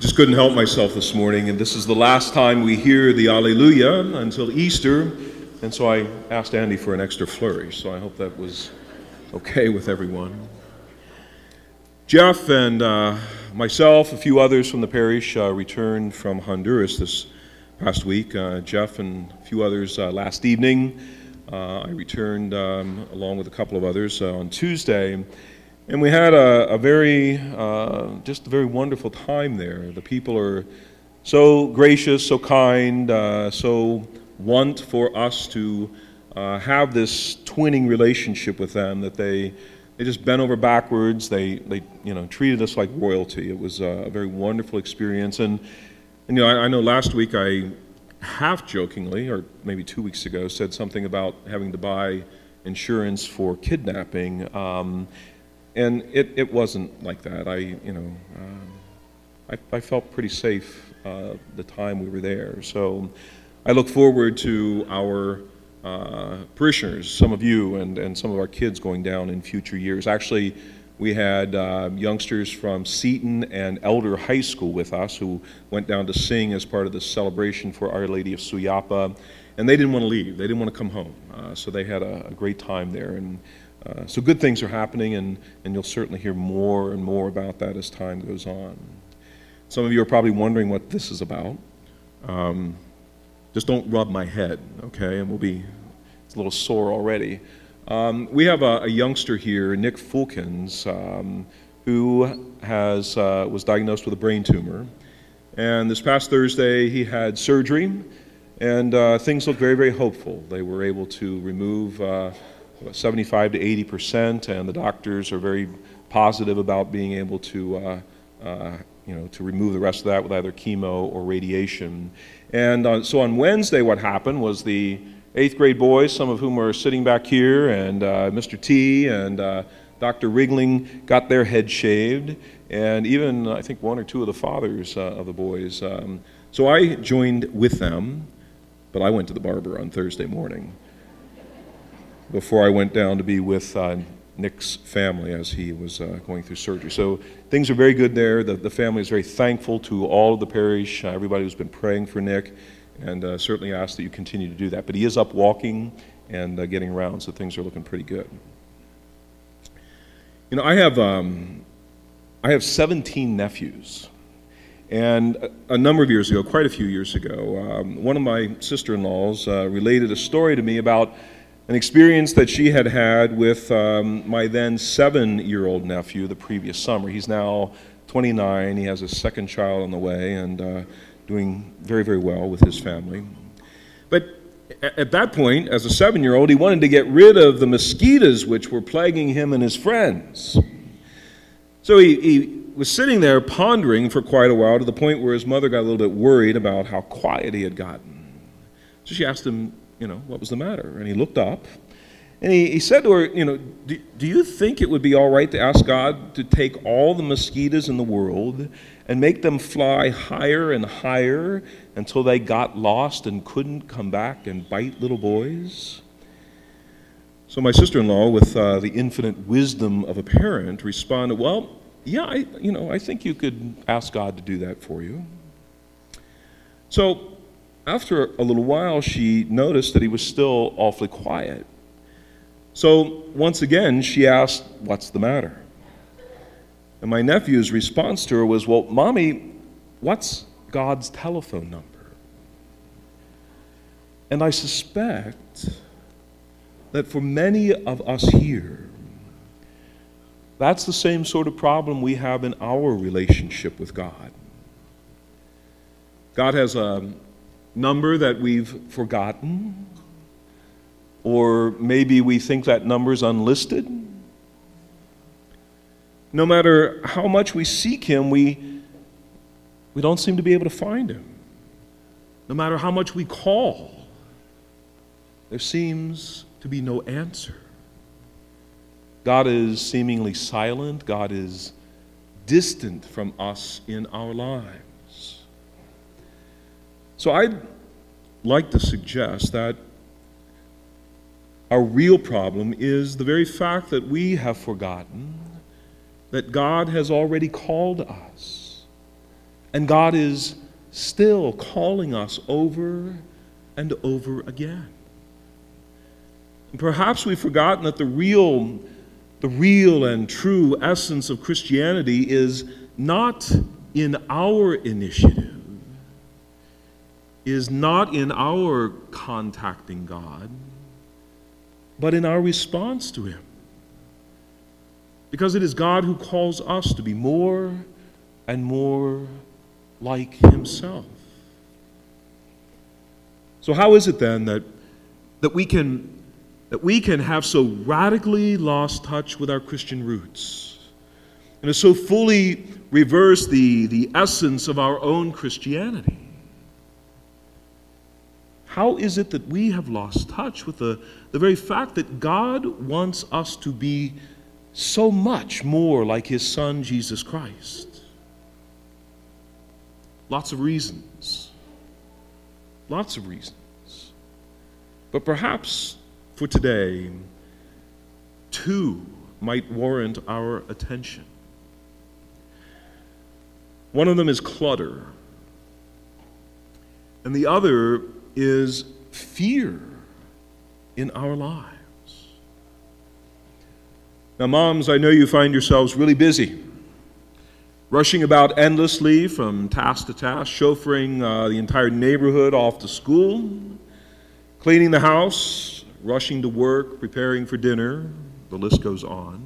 Just couldn't help myself this morning, and this is the last time we hear the Alleluia until Easter, and so I asked Andy for an extra flourish, so I hope that was okay with everyone. Jeff and uh, myself, a few others from the parish, uh, returned from Honduras this past week. Uh, Jeff and a few others uh, last evening. Uh, I returned um, along with a couple of others uh, on Tuesday. And we had a, a very, uh, just a very wonderful time there. The people are so gracious, so kind, uh, so want for us to uh, have this twinning relationship with them that they, they just bent over backwards. They, they you know, treated us like royalty. It was a very wonderful experience. And, and you know, I, I know last week I half jokingly, or maybe two weeks ago, said something about having to buy insurance for kidnapping. Um, and it, it wasn't like that. I, you know, um, I, I felt pretty safe uh, the time we were there. So I look forward to our uh, parishioners, some of you, and, and some of our kids going down in future years. Actually, we had uh, youngsters from Seton and Elder High School with us who went down to sing as part of the celebration for Our Lady of Suyapa, and they didn't want to leave. They didn't want to come home. Uh, so they had a, a, great time there. And uh, so good things are happening, and, and you'll certainly hear more and more about that as time goes on. Some of you are probably wondering what this is about. Um, just don't rub my head, okay? And we'll be, it's a little sore already. Um, we have a, a, youngster here, Nick Fulkins, um, who has, uh, was diagnosed with a brain tumor. And this past Thursday, he had surgery, and uh, things look very, very hopeful. They were able to remove uh, 75 to 80 percent, and the doctors are very positive about being able to, uh, uh, you know, to remove the rest of that with either chemo or radiation. And so on Wednesday, what happened was the eighth grade boys, some of whom are sitting back here, and uh, Mr. T and uh, Dr. Wrigling got their head shaved, and even I think one or two of the fathers uh, of the boys. Um, so I joined with them, but I went to the barber on Thursday morning before I went down to be with uh, Nick's family as he was uh, going through surgery. So things are very good there. The, the family is very thankful to all of the parish, uh, everybody who's been praying for Nick, and uh, certainly ask that you continue to do that. But he is up walking and uh, getting around, so things are looking pretty good. You know, I have, um, I have 17 nephews. And a, number of years ago, quite a few years ago, um, one of my sister in laws uh, related a story to me about an experience that she had had with um, my then seven year old nephew the previous summer. He's now 29, he has a second child on the way, and uh, doing very, very well with his family. But at that point, as a seven year old, he wanted to get rid of the mosquitoes which were plaguing him and his friends. So he, he was sitting there pondering for quite a while to the point where his mother got a little bit worried about how quiet he had gotten. So she asked him, you know, what was the matter? And he looked up and he, he said to her, you know, do, do you think it would be all right to ask God to take all the mosquitoes in the world and make them fly higher and higher until they got lost and couldn't come back and bite little boys? So my sister-in-law, with uh, the infinite wisdom of a parent, responded, "Well, yeah, I, you know, I think you could ask God to do that for you." So after a little while, she noticed that he was still awfully quiet. So once again, she asked, What's the matter? And my nephew's response to her was, Well, Mommy, what's God's telephone number? And I suspect that for many of us here, that's the same sort of problem we have in our relationship with God. God has a number that we've forgotten, or maybe we think that number's unlisted. No matter how much we seek Him, we, we don't seem to be able to find Him. No matter how much we call, there seems to be no answer. God is seemingly silent, God is distant from us in our lives. So I'd like to suggest that our real problem is the very fact that we have forgotten that God has already called us And God is still calling us over and over again. And perhaps we've forgotten that the real, the real and true essence of Christianity is not in our initiative, is not in our contacting God, but in our response to Him. Because it is God who calls us to be more and more like Himself. So, how is it then that, that, we can, that we can have so radically lost touch with our Christian roots and have so fully reversed the, the essence of our own Christianity? How is it that we have lost touch with the, the very fact that God wants us to be so much more like His Son, Jesus Christ? Lots of reasons. Lots of reasons. But perhaps for today, two might warrant our attention. One of them is clutter, and the other is fear in our lives. Now, moms, I know you find yourselves really busy rushing about endlessly from task to task, chauffeuring uh, the entire neighborhood off to school, cleaning the house, rushing to work, preparing for dinner. The list goes on.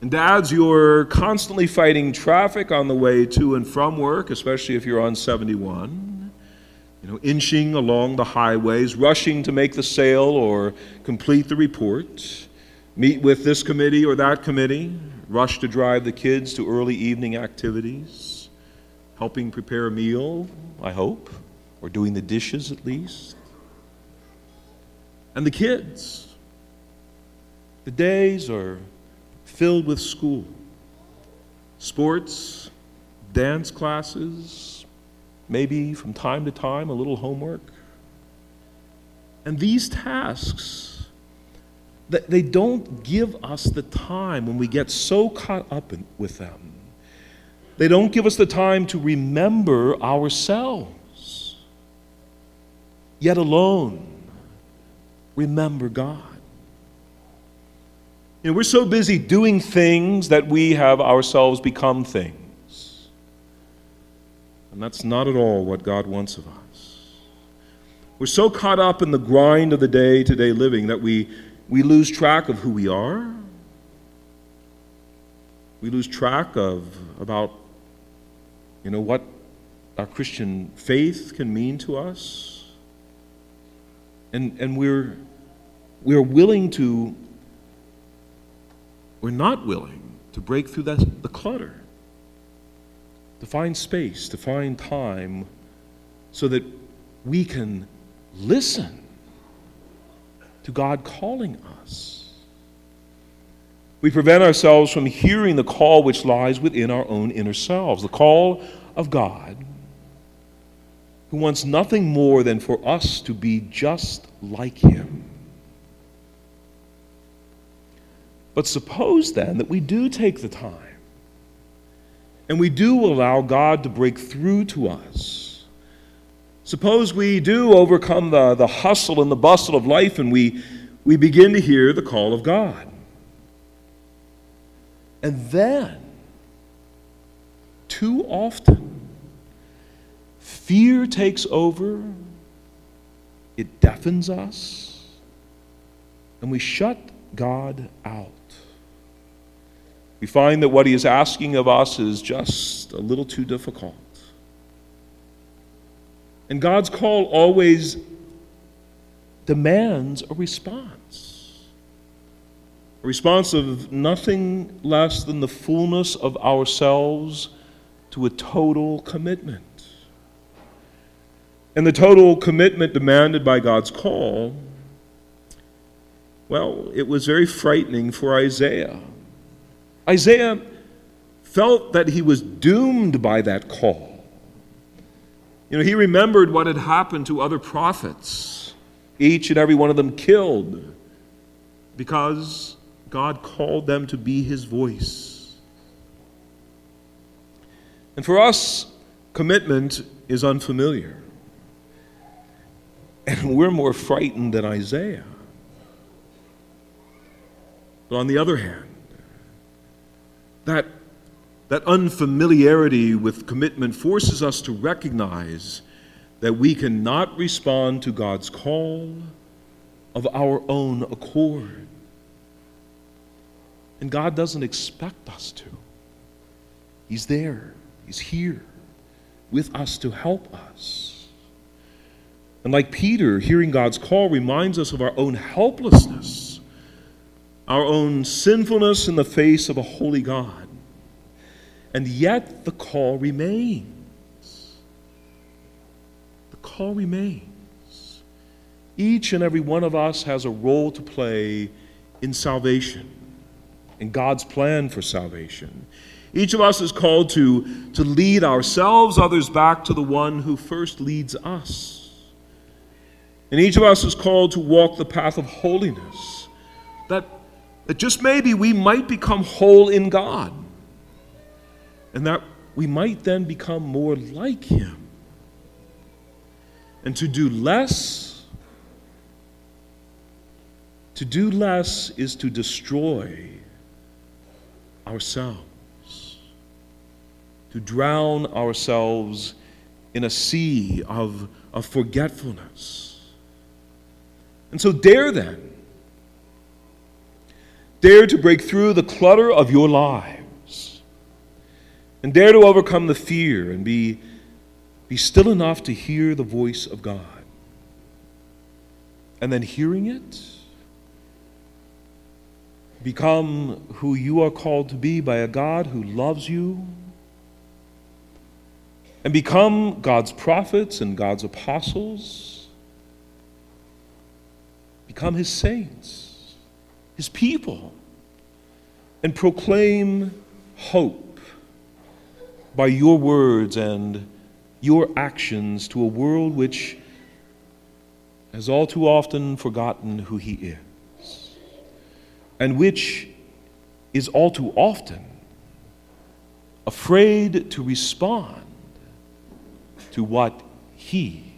And dads, you're constantly fighting traffic on the way to and from work, especially if you're on 71. Know, inching along the highways, rushing to make the sale or complete the report, meet with this committee or that committee, rush to drive the kids to early evening activities, helping prepare a meal, I hope, or doing the dishes at least. And the kids. The days are filled with school, sports, dance classes, maybe from time to time a little homework. And these tasks that they don't give us the time when we get so caught up in, with them. They don't give us the time to remember ourselves, yet alone remember God. You know, we're so busy doing things that we have ourselves become things. And that's not at all what God wants of us. We're so caught up in the grind of the day to day living that we we lose track of who we are. We lose track of about you know what our Christian faith can mean to us. And and we're we're willing to we're not willing to break through that, the clutter, to find space, to find time so that we can listen to God calling us. We prevent ourselves from hearing the call which lies within our own inner selves, the call of God, who wants nothing more than for us to be just like Him. But suppose then that we do take the time and we do allow God to break through to us Suppose we do overcome the, the hustle and the bustle of life and we, we begin to hear the call of God. And then, too often, fear takes over, it deafens us, and we shut God out. We find that what He is asking of us is just a little too difficult. And God's call always demands a response. A response of nothing less than the fullness of ourselves to a total commitment. And the total commitment demanded by God's call, well, it was very frightening for Isaiah. Isaiah felt that he was doomed by that call. You know, he remembered what had happened to other prophets, each and every one of them killed because God called them to be his voice. And for us, commitment is unfamiliar. And we're more frightened than Isaiah. But on the other hand, that, that unfamiliarity with commitment forces us to recognize that we cannot respond to God's call of our own accord. And God doesn't expect us to. He's there, He's here with us to help us. And like Peter, hearing God's call reminds us of our own helplessness, our own sinfulness in the face of a holy God. And yet the call remains. The call remains. Each and every one of us has a role to play in salvation, in God's plan for salvation. Each of us is called to, to lead ourselves, others back to the one who first leads us. And each of us is called to walk the path of holiness, that, that just maybe we might become whole in God, and that we might then become more like Him. And to do less, to do less is to destroy ourselves to drown ourselves in a sea of, of forgetfulness. And so, dare then. Dare to break through the clutter of your lives. And dare to overcome the fear and be, be still enough to hear the voice of God. And then, hearing it, become who you are called to be by a God who loves you and become God's prophets and God's apostles, become his saints, his people, and proclaim hope by your words and your actions to a world which has all too often forgotten who he is, and which is all too often afraid to respond to what He.